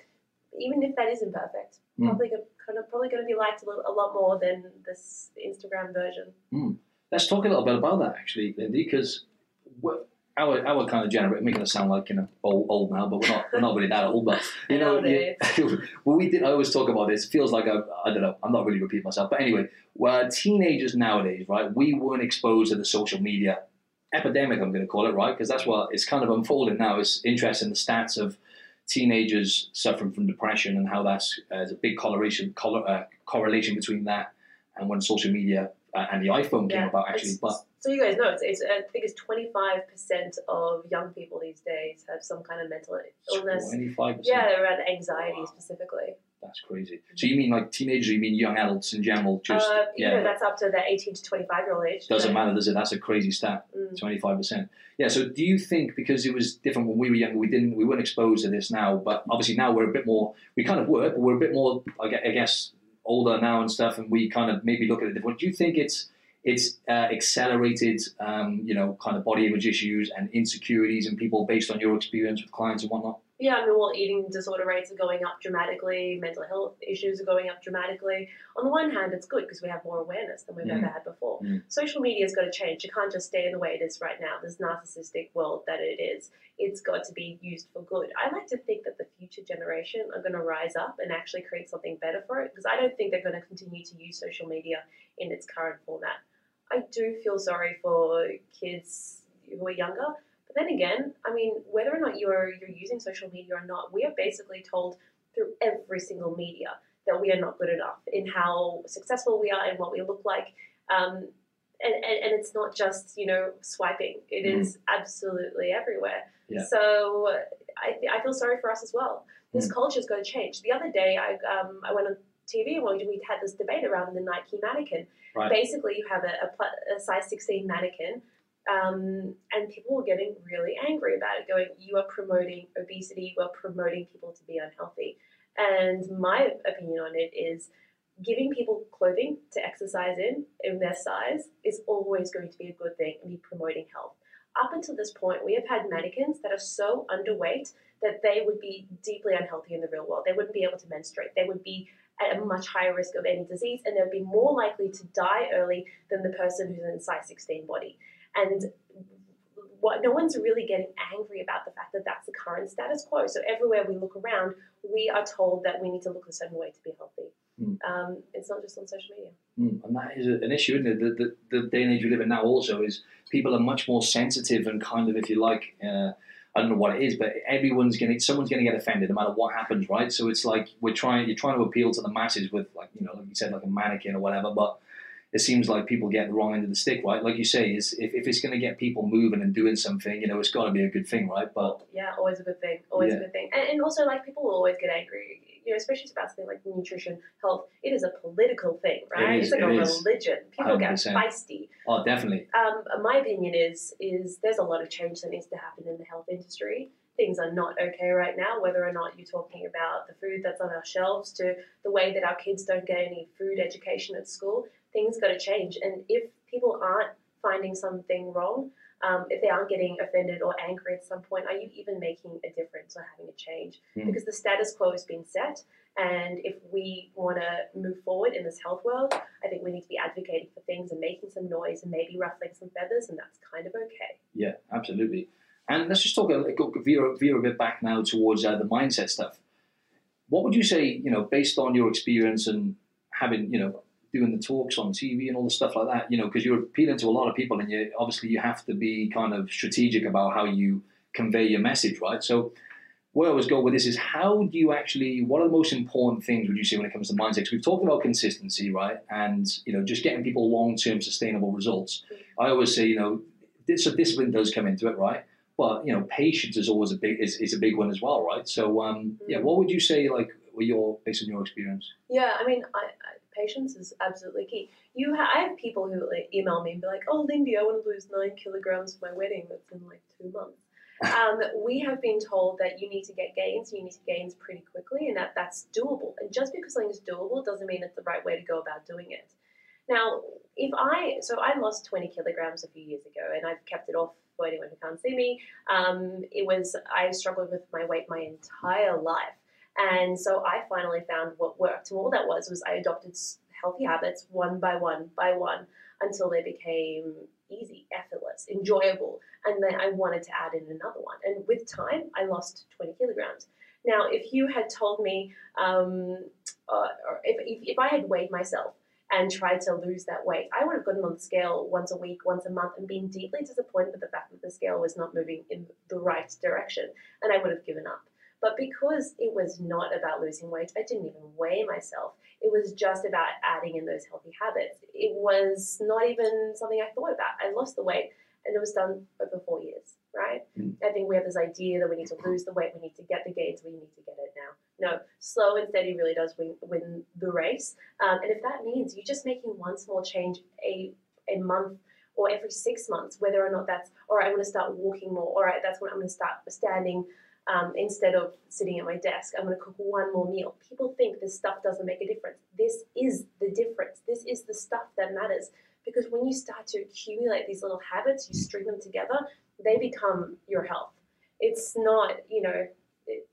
Even if that is imperfect, Mm. probably go- kind of probably going to be liked a, little, a lot more than this Instagram version. Let's talk a little bit about that actually, Lyndi, because our our kind of generation, making us sound like you know old, old now, but we're not we're not really that old. But you know, well, we did. I always talk about this. It feels like I, I don't know. I'm not really repeating myself, but anyway, well, teenagers nowadays, right? We weren't exposed to the social media epidemic. I'm going to call it right because that's what it's kind of unfolding now. It's interesting the stats of teenagers suffering from depression and how that's uh, there's a big correlation uh, correlation between that and when social media uh, and the iPhone came Yeah, about actually. But So you guys know, it's, it's I think it's twenty five percent of young people these days have some kind of mental illness. twenty five percent. Yeah, around anxiety Wow. specifically. That's crazy. So you mean like teenagers? You mean young adults in general? Just uh, you yeah, know, that's up to the eighteen to twenty five year old age. doesn't matter, does it? That's a crazy stat. mm, Twenty five percent. Yeah. So do you think because it was different when we were younger, we didn't, we weren't exposed to this now, but obviously now we're a bit more. We kind of were, but we're a bit more, I I guess, older now and stuff, and we kind of maybe look at it different. Do you think it's it's uh, accelerated, um, you know, kind of body image issues and insecurities in people based on your experience with clients and whatnot? Yeah, I mean, well, eating disorder rates are going up dramatically. Mental health issues are going up dramatically. On the one hand, it's good because we have more awareness than we've Mm. ever had before. Mm. Social media's got to change. You can't just stay in the way it is right now. This narcissistic world that it is, it's got to be used for good. I like to think that the future generation are going to rise up and actually create something better for it because I don't think they're going to continue to use social media in its current format. I do feel sorry for kids who are younger but then again, I mean, whether or not you're you're using social media or not, we are basically told through every single media that we are not good enough in how successful we are and what we look like. Um, and, and, and it's not just you know swiping; It is absolutely everywhere. Yeah. So I, I feel sorry for us as well. This culture is going to change. The other day, I um, I went on TV and we had this debate around the Nike mannequin. Right. Basically, you have a, a, a size 16 mannequin um, and people were getting really angry about it, going, You are promoting obesity, you are promoting people to be unhealthy. And my opinion on it is giving people clothing to exercise in, in their size, is always going to be a good thing and be promoting health. Up until this point, we have had mannequins that are so underweight that they would be deeply unhealthy in the real world. They wouldn't be able to menstruate. They would be at a much higher risk of any disease, and they would be more likely to die early than the person who's in a size 16 body. And what no one's really getting angry about the fact that that's the current status quo. So everywhere we look around, we are told that we need to look a certain way to be healthy. Mm. Um, it's not just on social media. Mm, and that is a- an issue, isn't it? The, the, the day and age we live in now also is people are much more sensitive and kind of, if you like, uh, I don't know what it is, but everyone's gonna, someone's gonna get offended no matter what happens, right? So it's like we're trying, you're trying to appeal to the masses with, like you know, like you said, like a mannequin or whatever, but it seems like people get the wrong end of the stick, right? Like you say, is if, if it's gonna get people moving and doing something, you know, it's got to be a good thing, right? But Yeah, always a good thing. Always Yeah. a good thing. And, and also, like, people will always get angry, you know, especially about something like nutrition, health. It is a political thing, right? is, it's like a it is. religion. People get 100%. feisty. oh, definitely, Um, my opinion is is there's a lot of change that needs to happen in the health industry. things are not okay right now, whether or not you're talking about the food that's on our shelves to the way that our kids don't get any food education at school, things got to change. And if people aren't finding something wrong, um, if they aren't getting offended or angry at some point, are you even making a difference or having a change? Mm. Because the status quo has been set, and if we want to move forward in this health world, I think we need to be advocating for things and making some noise and maybe ruffling some feathers, and that's kind of okay. Yeah, absolutely. And let's just talk a go veer, veer a bit back now towards uh, the mindset stuff. What would you say, you know, based on your experience and having, you know, doing the talks on TV and all the stuff like that, you know, because you're appealing to a lot of people and you obviously you have to be kind of strategic about how you convey your message, right? So where I always go with this is how do you actually, what are the most important things would you say when it comes to mindset? Because we've talked about consistency, right? And, you know, just getting people long-term sustainable results. I always say, you know, so discipline does come into it, right? But, you know, patience is always a big, is, is a big one as well, right? So, um, yeah, what would you say, like, were your, based on your experience? Yeah, I mean, I, patience is absolutely key. You, ha- I have people who like, email me and be like, "Oh, Lyndi, I want to lose nine kilograms for my wedding. That's in like two months." um, we have been told that you need to get gains. You need to gains pretty quickly, and that that's doable. And just because something's doable doesn't mean it's the right way to go about doing it. Now, if I so I lost twenty kilograms a few years ago, and I've kept it off for anyone who can't see me. Um, it was I struggled with my weight my entire life. And so I finally found what worked. And all that was was I adopted healthy habits one by one by one until they became easy, effortless, enjoyable. And then I wanted to add in another one. And with time, I lost 20 kilograms. Now, if you had told me, um, uh, if, if, if I had weighed myself and tried to lose that weight, I would have gotten on the scale once a week, once a month, and been deeply disappointed with the fact that the scale was not moving in the right direction, and I would have given up. But because it was not about losing weight, I didn't even weigh myself. It was just about adding in those healthy habits. It was not even something I thought about. I lost the weight and it was done over four years, right? Mm. I think we have this idea that we need to lose the weight, we need to get the gains, we need to get it now. No, slow and steady really does win, win the race. Um, and if that means you're just making one small change a, a month or every six months, whether or not that's, all right, I'm going to start walking more, all right, that's when I'm going to start standing um, instead of sitting at my desk. I'm going to cook one more meal. People think this stuff doesn't make a difference. This is the difference. This is the stuff that matters. Because when you start to accumulate these little habits, you string them together, they become your health. It's not, you know, it,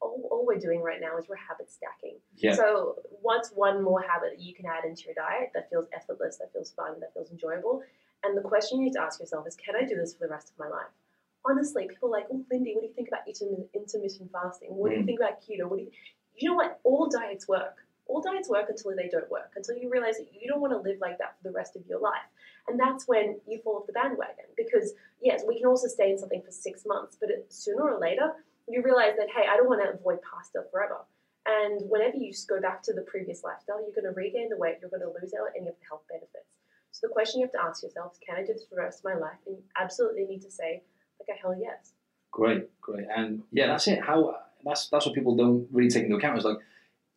all, all, we're doing right now is we're habit stacking. Yeah. So, what's one more habit that you can add into your diet that feels effortless, that feels fun, that feels enjoyable? And the question you need to ask yourself is can I do this for the rest of my life? Honestly, people are like, oh, Lyndi, what do you think about intermittent fasting? What do you Mm. think about keto? What do you, you know what? All diets work. All diets work until they don't work, until you realize that you don't want to live like that for the rest of your life. And that's when you fall off the bandwagon. Because, yes, we can all sustain something for six months, but it, sooner or later, you realize that, hey, I don't want to avoid pasta forever. And whenever you go back to the previous lifestyle, you're going to regain the weight, you're going to lose out any of the health benefits. So the question you have to ask yourself is, can I do this for the rest of my life? And you absolutely need to say, a hell yes. Great, great, and yeah, that's it. How that's that's what people don't really take into account. Is like,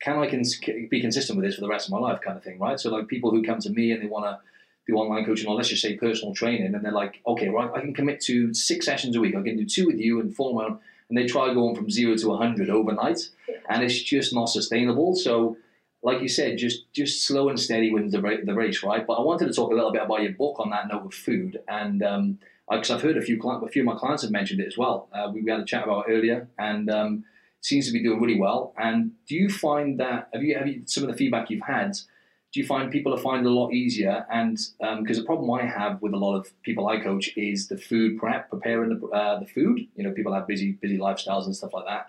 can I cons- be consistent with this for the rest of my life, kind of thing, right? So like people who come to me and they want to do online coaching or let's just say personal training, and they're like, okay, right, I can commit to six sessions a week. I can do two with you and four month, and they try going from zero to hundred overnight, Yeah. and it's just not sustainable. So. Like you said, just just slow and steady wins the, the race, right? But I wanted to talk a little bit about your book on that note of food, and um, because I've heard a few a few of my clients have mentioned it as well. Uh, we, we had a chat about earlier, and um, seems to be doing really well. And do you find that have you have you some of the feedback you've had? Do you find people are finding it a lot easier? And because the problem I have with a lot of people I coach is the food prep, preparing the uh, the food. You know, people have busy busy lifestyles and stuff like that.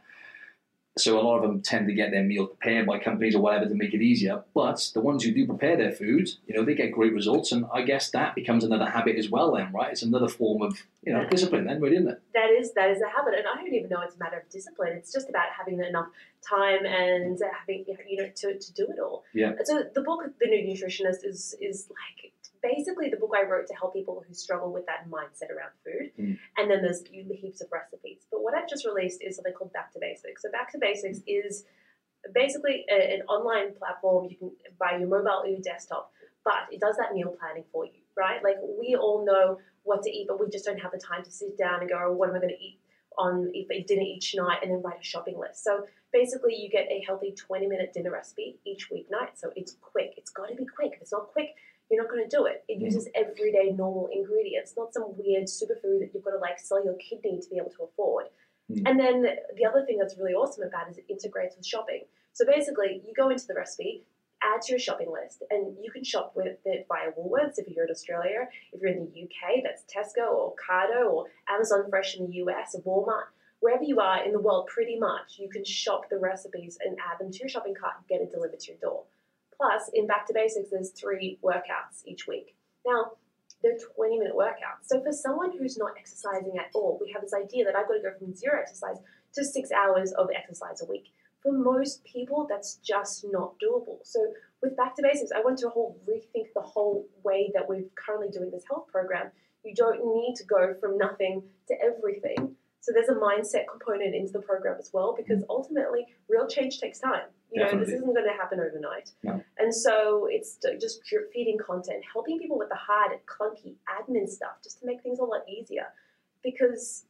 So a lot of them tend to get their meal prepared by companies or whatever to make it easier. But the ones who do prepare their food, you know, they get great results, and I guess that becomes another habit as well. Then, right? It's another form of you know discipline, then, really, isn't it? That is that is a habit, and I don't even know it's a matter of discipline. It's just about having enough time and having you know to, to do it all. Yeah. And so the book, The Nude Nutritionist, is is like basically the book I wrote to help people who struggle with that mindset around food. Mm. And then there's heaps of recipes. But what I've just released is something called Back to Basics. So Back to Basics is basically a, an online platform you can buy your mobile or your desktop, but it does that meal planning for you, right? Like we all know what to eat, but we just don't have the time to sit down and go, oh, what am I going to eat? on dinner each night and then write a shopping list. So basically, you get a healthy 20 minute dinner recipe each weeknight. So it's quick. It's got to be quick. If it's not quick, you're not going to do it. It uses everyday normal ingredients, not some weird superfood that you've got to like sell your kidney to be able to afford. Mm. And then the other thing that's really awesome about it is it integrates with shopping. So basically, you go into the recipe, add to your shopping list, and you can shop with it via Woolworths if you're in Australia. If you're in the UK, that's Tesco or Ocado or Amazon Fresh in the US or Walmart. Wherever you are in the world, pretty much, you can shop the recipes and add them to your shopping cart and get it delivered to your door. Plus, in Back to Basics, there's three workouts each week. Now, they're 20 minute workouts. So for someone who's not exercising at all, we have this idea that I've got to go from zero exercise to six hours of exercise a week. For most people, that's just not doable. So with Back to Basics, I want to whole rethink the whole way that we're currently doing this health program. You don't need to go from nothing to everything. So there's a mindset component into the program as well, because mm. ultimately, real change takes time. You know, this isn't going to happen overnight. No. And so it's just drip feeding content, helping people with the hard, clunky admin stuff, just to make things a lot easier. Because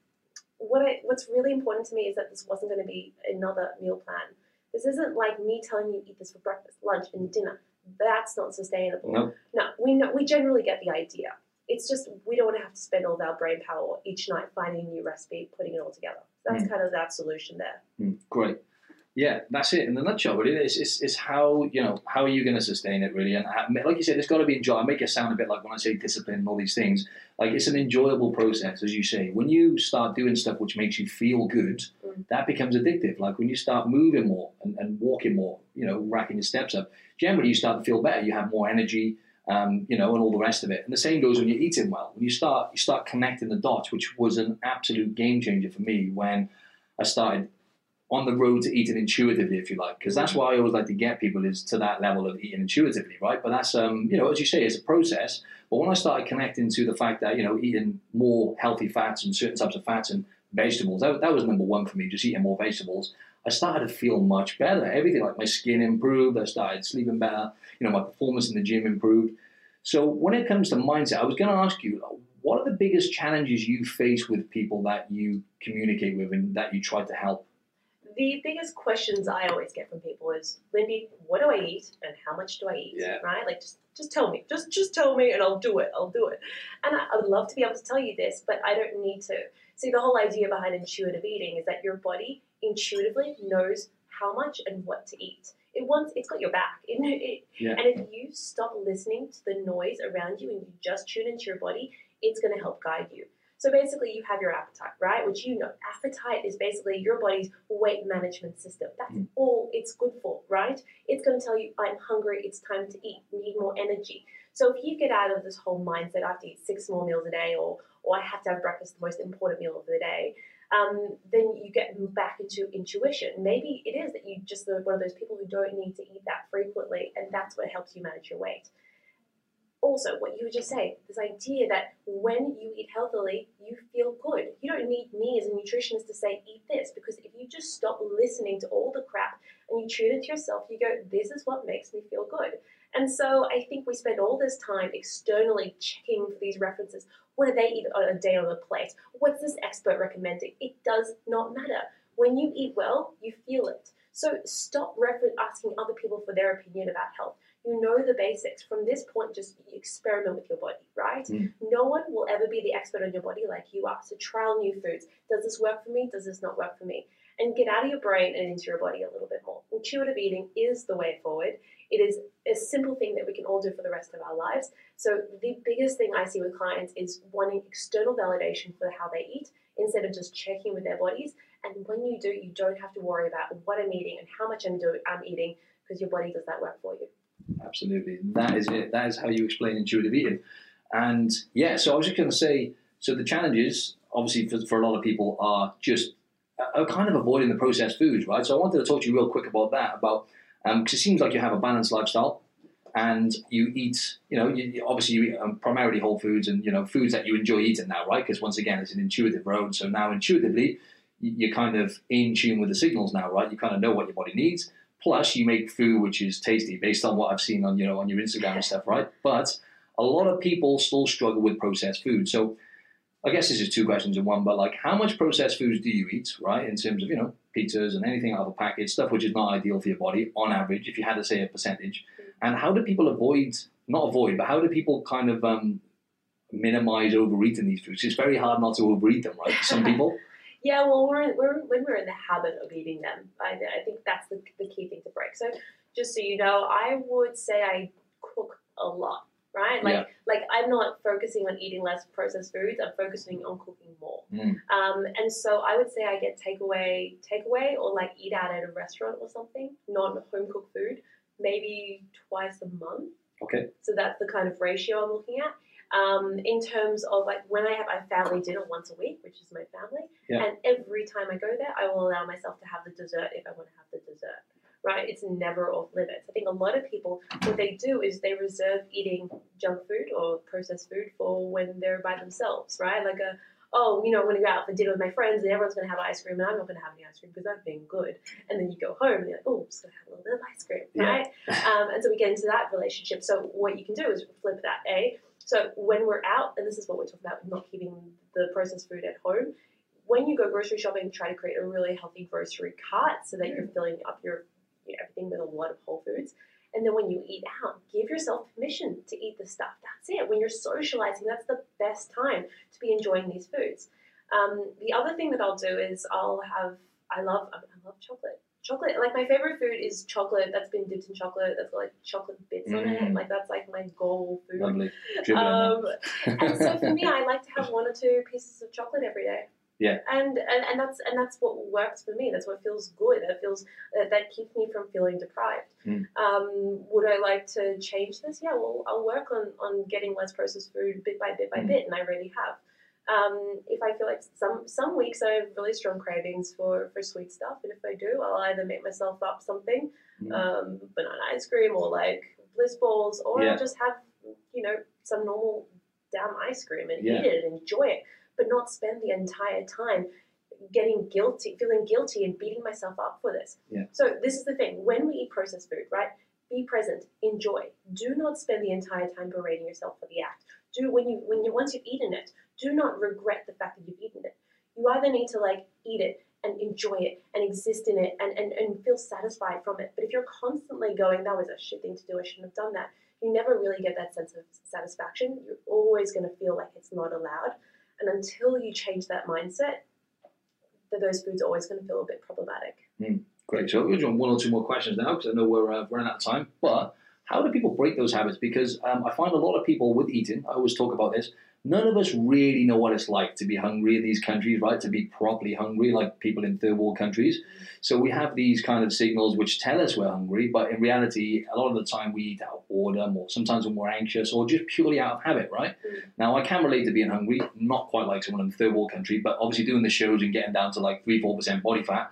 what I, what's really important to me is that this wasn't going to be another meal plan. This isn't like me telling you eat this for breakfast, lunch, and dinner. That's not sustainable. No. No, we know we generally get the idea. It's just we don't want to have to spend all of our brain power each night finding a new recipe, putting it all together. That's kind of that solution there. Mm, Great. Yeah, that's it in a nutshell. Really, it's, it's, it's how you know how are you going to sustain it really, and how- like you said, it's got to be enjoyable. I make it sound a bit like when I say discipline and all these things. Like it's an enjoyable process, as you say. When you start doing stuff which makes you feel good, Mm. that becomes addictive. Like when you start moving more and, and walking more, you know, racking your steps up. Generally, you start to feel better. You have more energy, um, you know, and all the rest of it. And the same goes when you're eating well. When you start, you start connecting the dots, which was an absolute game changer for me when I started on the road to eating intuitively, if you like, because that's why I always like to get people is to that level of eating intuitively, right? But that's, um, you know, as you say, it's a process. But when I started connecting to the fact that you know eating more healthy fats and certain types of fats and vegetables, that, that was number one for me, just eating more vegetables. I started to feel much better. Everything like my skin improved. I started sleeping better. You know, my performance in the gym improved. So when it comes to mindset, I was going to ask you, uh, what are the biggest challenges you face with people that you communicate with and that you try to help? The biggest questions I always get from people is, Lyndi, what do I eat and how much do I eat? Yeah. Right? Like just just tell me. Just just tell me and I'll do it. I'll do it. And I, I would love to be able to tell you this, but I don't need to. See, the whole idea behind intuitive eating is that your body intuitively knows how much and what to eat. It wants it's got your back. It, it, Yeah. And if you stop listening to the noise around you and you just tune into your body, it's going to help guide you. So basically, you have your appetite, right? Which you know, appetite is basically your body's weight management system. That's Mm. all it's good for, right? It's going to tell you, I'm hungry, it's time to eat, we need more energy. So if you get out of this whole mindset, I have to eat six more meals a day, or, or I have to have breakfast, the most important meal of the day, um, then you get back into intuition. Maybe it is that you just one of those people who don't need to eat that frequently, and that's what helps you manage your weight also what you were just saying this idea that when you eat healthily you feel good. You don't need me as a nutritionist to say eat this because if you just stop listening to all the crap and you tune into yourself you go this is what makes me feel good. And so i think we spend all this time externally checking for these references. What do they eat on a day on the plate? What's this expert recommending? It does not matter. When you eat well you feel it. So stop refer- asking other people for their opinion about health you know the basics. From this point, just experiment with your body, right? Mm. No one will ever be the expert on your body like you are. So trial new foods. Does this work for me? Does this not work for me? And get out of your brain and into your body a little bit more. Intuitive eating is the way forward. It is a simple thing that we can all do for the rest of our lives. So the biggest thing I see with clients is wanting external validation for how they eat instead of just checking with their bodies. And when you do, you don't have to worry about what I'm eating and how much I'm doing I'm eating because your body does that work for you. Absolutely. That is it. That is how you explain intuitive eating. And yeah, so I was just going to say so the challenges, obviously, for, for a lot of people, are just are kind of avoiding the processed foods, right? So I wanted to talk to you real quick about that, about because it seems like you have a balanced lifestyle and you eat, you know, you- obviously you eat um, primarily whole foods and, you know, foods that you enjoy eating now, right? Because once again, it's an intuitive road. So now intuitively, you're kind of in tune with the signals now, right? You kind of know what your body needs. Plus, you make food which is tasty based on what I've seen on you know on your Instagram and stuff, right? But a lot of people still struggle with processed food. So, I guess this is two questions in one, but like, how much processed foods do you eat, right? In terms of you know pizzas and anything out of a package, stuff which is not ideal for your body on average, if you had to say a percentage. And how do people avoid, not avoid, but how do people kind of um, minimize overeating these foods? It's very hard not to overeat them, right? For some people. Yeah, well, we're, we're when we're in the habit of eating them, I, I think that's the, the key thing to break. So, just so you know, I would say I cook a lot, right? Like, Yeah. like I'm not focusing on eating less processed foods. I'm focusing on cooking more. Mm. Um, and so I would say I get takeaway, takeaway, or like eat out at a restaurant or something, non home cooked food, maybe twice a month. Okay. So that's the kind of ratio I'm looking at. Um, in terms of like when I have a family dinner once a week, which is my family, Yeah. and every time I go there, I will allow myself to have the dessert if I want to have the dessert. Right? It's never off limits. I think a lot of people, what they do is they reserve eating junk food or processed food for when they're by themselves. Right? Like a oh, you know, I'm going to go out for dinner with my friends and everyone's going to have ice cream and I'm not going to have any ice cream because I've been good. And then you go home and you're like, oh, I'm just going to have a little bit of ice cream, Yeah. right? Um, and so we get into that relationship. So what you can do is flip that, A. So when we're out, and this is what we're talking about, not keeping the processed food at home, when you go grocery shopping, try to create a really healthy grocery cart so that you're filling up your you know, everything with a lot of whole foods. And then when you eat out, give yourself permission to eat the stuff. That's it. When you're socializing, that's the best time to be enjoying these foods. Um, the other thing that I'll do is I'll have I love I love chocolate. Chocolate like my favorite food is chocolate that's been dipped in chocolate that's got like chocolate bits on it. Mm. Like that's like my goal food. Lovely. Um, and so for me, I like to have one or two pieces of chocolate every day. Yeah. And, and and that's and that's what works for me. That's what feels good. That feels that, that keeps me from feeling deprived. Mm. Um, would I like to change this? Yeah. Well, I'll work on on getting less processed food bit by bit by Mm. bit, and I really have. Um, if I feel like some some weeks I have really strong cravings for for sweet stuff, and if I do, I'll either make myself up something, Mm. um, banana ice cream or like bliss balls, or Yeah. I'll just have you know some normal damn ice cream and Yeah. eat it and enjoy it, but not spend the entire time getting guilty, feeling guilty and beating myself up for this. Yeah. So this is the thing: when we eat processed food, right? Be present, enjoy. Do not spend the entire time berating yourself for the act. Do when you when you once you've eaten it, do not regret the fact that you've eaten it. You either need to like eat it and enjoy it and exist in it and, and, and feel satisfied from it. But if you're constantly going, that was a shit thing to do, I shouldn't have done that, you never really get that sense of satisfaction. You're always going to feel like it's not allowed. And until you change that mindset, that those foods are always going to feel a bit problematic. Great. So we're doing one or two more questions now because I know we're uh, running out of time. But how do people break those habits? Because um, I find a lot of people with eating, I always talk about this, none of us really know what it's like to be hungry in these countries, right? To be properly hungry, like people in third world countries. So we have these kind of signals which tell us we're hungry, but in reality, a lot of the time we eat out of boredom or sometimes when we're anxious or just purely out of habit, right? Now, I can relate to being hungry, not quite like someone in the third world country, but obviously doing the shows and getting down to like 3 4% body fat,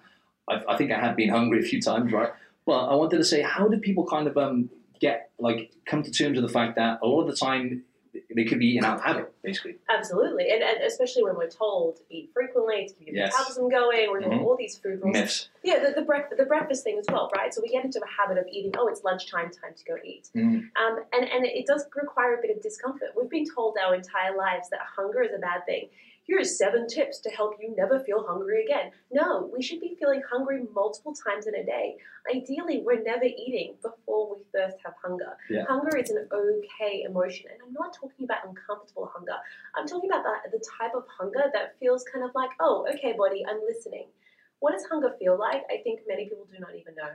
I, I think I have been hungry a few times, right? But I wanted to say, how do people kind of um, get, like, come to terms with the fact that a lot of the time they could be eating out of habit, basically? Absolutely. And, and especially when we're told to eat frequently, to keep your Yes. metabolism going, we're doing Mhm. all these food rules. Myths. Yeah, the, the, brec- the breakfast thing as well, right? So we get into a habit of eating, oh, it's lunchtime, time to go eat. Mm. Um, and, and it does require a bit of discomfort. We've been told our entire lives that hunger is a bad thing. Here are seven tips to help you never feel hungry again. No, we should be feeling hungry multiple times in a day. Ideally, we're never eating before we first have hunger. Yeah. Hunger is an okay emotion, and I'm not talking about uncomfortable hunger. I'm talking about the, the type of hunger that feels kind of like, oh, okay, body, I'm listening. What does hunger feel like? I think many people do not even know.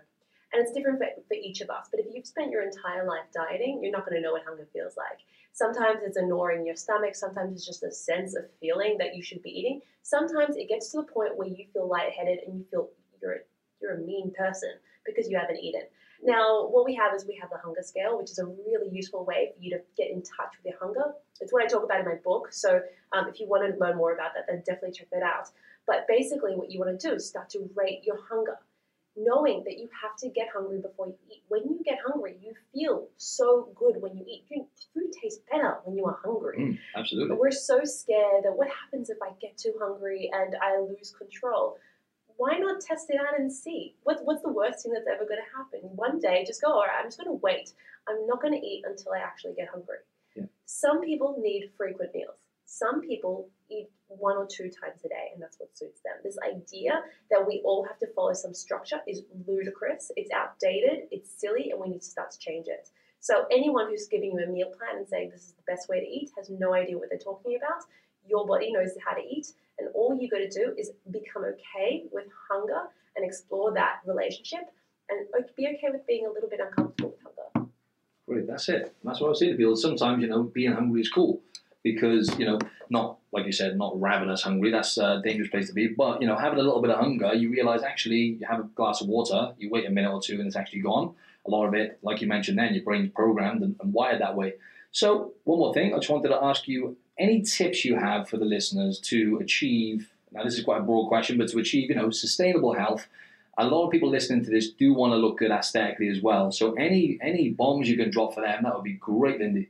And it's different for, for each of us. But if you've spent your entire life dieting, you're not going to know what hunger feels like. Sometimes it's a gnawing in your stomach. Sometimes it's just a sense of feeling that you should be eating. Sometimes it gets to the point where you feel lightheaded and you feel you're a, you're a mean person because you haven't eaten. Now, what we have is we have the hunger scale, which is a really useful way for you to get in touch with your hunger. It's what I talk about in my book. So um, if you want to learn more about that, then definitely check that out. But basically, what you want to do is start to rate your hunger knowing that you have to get hungry before you eat. When you get hungry, you feel so good when you eat. You, food tastes better when you are hungry. Mm, absolutely. But we're so scared that what happens if I get too hungry and I lose control? Why not test it out and see? What's, what's the worst thing that's ever going to happen? One day, just go, all right, I'm just going to wait. I'm not going to eat until I actually get hungry. Yeah. Some people need frequent meals. Some people eat one or two times a day, and that's what suits them. This idea that we all have to follow some structure is ludicrous. It's outdated. It's silly, and we need to start to change it. So anyone who's giving you a meal plan and saying this is the best way to eat has no idea what they're talking about. Your body knows how to eat, and all you got to do is become okay with hunger and explore that relationship, and be okay with being a little bit uncomfortable with hunger. Great, that's it. That's what I saying to people. Sometimes you know being hungry is cool because you know not like you said not ravenous hungry. That's a dangerous place to be. But you know having a little bit of hunger, you realize actually you have a glass of water, you wait a minute or two, and it's actually gone. A lot of it, like you mentioned, then your brain's programmed and, and wired that way. So one more thing, I just wanted to ask you any tips you have for the listeners to achieve. Now this is quite a broad question, but to achieve you know sustainable health a lot of people listening to this do want to look good aesthetically as well. So any any bombs you can drop for them, that would be great, Lyndi.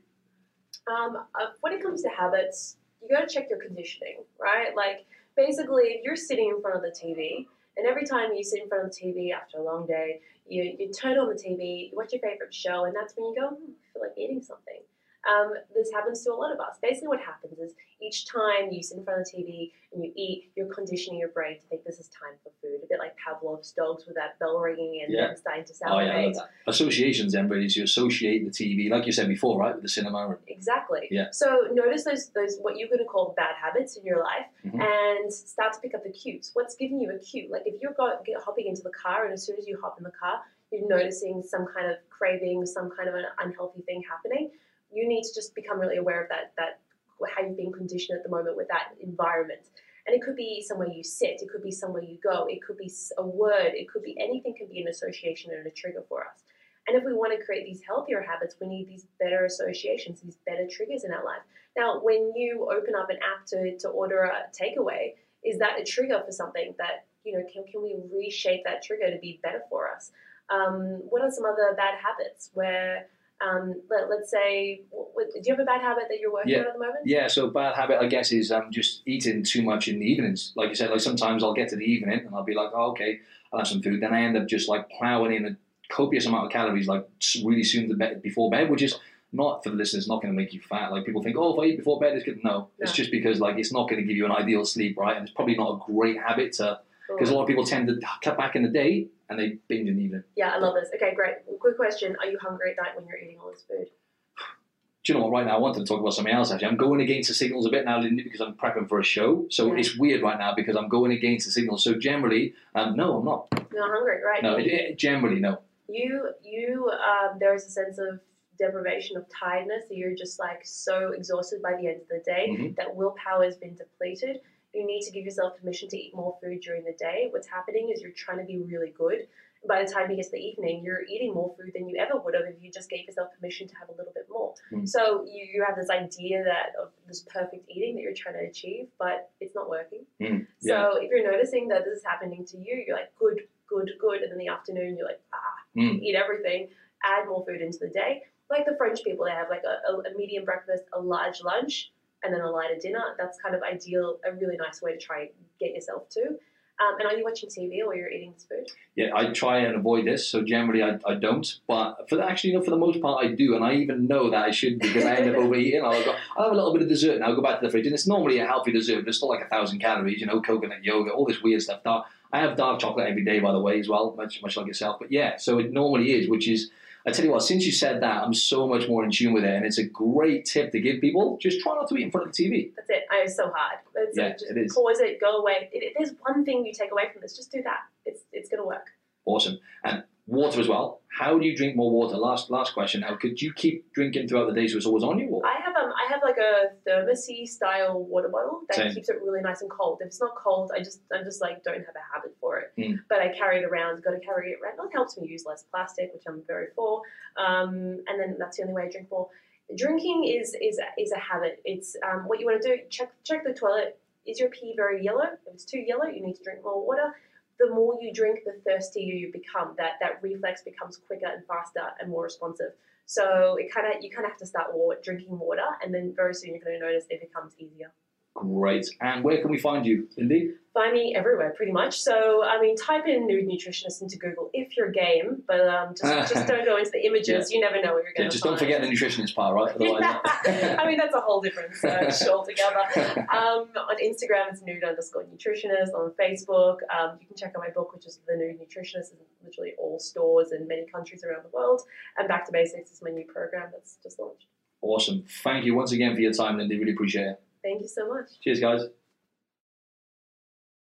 Um, uh, when it comes to habits, you got to check your conditioning, right? Like basically, if you're sitting in front of the TV, and every time you sit in front of the TV after a long day, you, you turn on the TV, you watch your favorite show, and that's when you go, hmm, I feel like eating something. Um, this happens to a lot of us. Basically, what happens is each time you sit in front of the TV and you eat, you're conditioning your brain to think this is time for food. A bit like Pavlov's dogs with that bell ringing and yeah. starting to salivate. Oh, yeah, Associations, then, really, is you associate the TV, like you said before, right, with the cinema. Exactly. Yeah. So notice those, those what you're going to call bad habits in your life mm-hmm. and start to pick up the cues. What's giving you a cue? Like if you're go, get, hopping into the car and as soon as you hop in the car, you're noticing some kind of craving, some kind of an unhealthy thing happening you need to just become really aware of that that how you've been conditioned at the moment with that environment. And it could be somewhere you sit, it could be somewhere you go, it could be a word, it could be anything can be an association and a trigger for us. And if we want to create these healthier habits, we need these better associations, these better triggers in our life. Now, when you open up an app to, to order a takeaway, is that a trigger for something that, you know, can, can we reshape that trigger to be better for us? Um, what are some other bad habits where um, let, us say, do you have a bad habit that you're working yeah. on at the moment? Yeah, so bad habit, I guess, is um, just eating too much in the evenings. Like you said, like sometimes I'll get to the evening and I'll be like, oh, okay, I'll have some food. Then I end up just like plowing in a copious amount of calories, like really soon to bed, before bed, which is not for the listeners, not going to make you fat. Like people think, oh, if I eat before bed, it's good. No, no. it's just because like it's not going to give you an ideal sleep, right? And it's probably not a great habit to because a lot of people tend to cut back in the day and they binge in the evening. Yeah, I love this. Okay, great. Quick question: Are you hungry at night when you're eating all this food? Do you know what? Right now, I wanted to talk about something else. Actually, I'm going against the signals a bit now, Lyndi, because I'm prepping for a show. So yeah. it's weird right now because I'm going against the signals. So generally, um, no, I'm not. You're not hungry, right? No, it, it, generally no. You, you, um, there is a sense of deprivation of tiredness. That you're just like so exhausted by the end of the day mm-hmm. that willpower has been depleted you need to give yourself permission to eat more food during the day. What's happening is you're trying to be really good. By the time you get to the evening, you're eating more food than you ever would have if you just gave yourself permission to have a little bit more. Mm. So you, you have this idea that of this perfect eating that you're trying to achieve, but it's not working. Mm. Yeah. So if you're noticing that this is happening to you, you're like, good, good, good. And in the afternoon, you're like, ah, mm. eat everything, add more food into the day. Like the French people, they have like a, a medium breakfast, a large lunch, and then a lighter dinner. That's kind of ideal, a really nice way to try and get yourself to. Um, and are you watching TV or you're eating this food? Yeah, I try and avoid this. So generally, I, I don't. But for the, actually, you know, for the most part, I do, and I even know that I should because I end up overeating. I'll, go, I'll have a little bit of dessert, and I'll go back to the fridge, and it's normally a healthy dessert, but it's still like a thousand calories. You know, coconut yogurt, all this weird stuff. I have dark chocolate every day, by the way, as well, much much like yourself. But yeah, so it normally is, which is I tell you what, since you said that, I'm so much more in tune with it, and it's a great tip to give people. Just try not to eat in front of the TV. That's it. I was so hard. It's yeah, like just it is. Pause it, go away. If there's one thing you take away from this, just do that. It's it's going to work. Awesome. And water as well. How do you drink more water? Last last question. How could you keep drinking throughout the day so it's always on you? I have I have like a thermosy style water bottle that Same. keeps it really nice and cold. If it's not cold, I just I'm just like don't have a habit for it. Mm. But I carry it around. Got to carry it around. It helps me use less plastic, which I'm very for. Um, and then that's the only way I drink more. Drinking is is is a habit. It's um, what you want to do. Check check the toilet. Is your pee very yellow? If it's too yellow, you need to drink more water the more you drink, the thirstier you become. That that reflex becomes quicker and faster and more responsive. So it kind of you kind of have to start drinking water, and then very soon you're going to notice it becomes easier. Great. And where can we find you, Lyndi? Find me everywhere, pretty much. So, I mean, type in nude nutritionist into Google if you're game, but um, just, just don't go into the images. You never know what you're going Yeah, to just find. don't forget the nutritionist part, right? Otherwise, I mean, that's a whole different search altogether. Um, on Instagram, it's nude underscore nutritionist. On Facebook, um, you can check out my book, which is The Nude Nutritionist, in literally all stores in many countries around the world. And Back to Basics is my new program that's just launched. awesome. Thank you once again for your time, Lyndi. Really appreciate it. Thank you so much. Cheers, guys.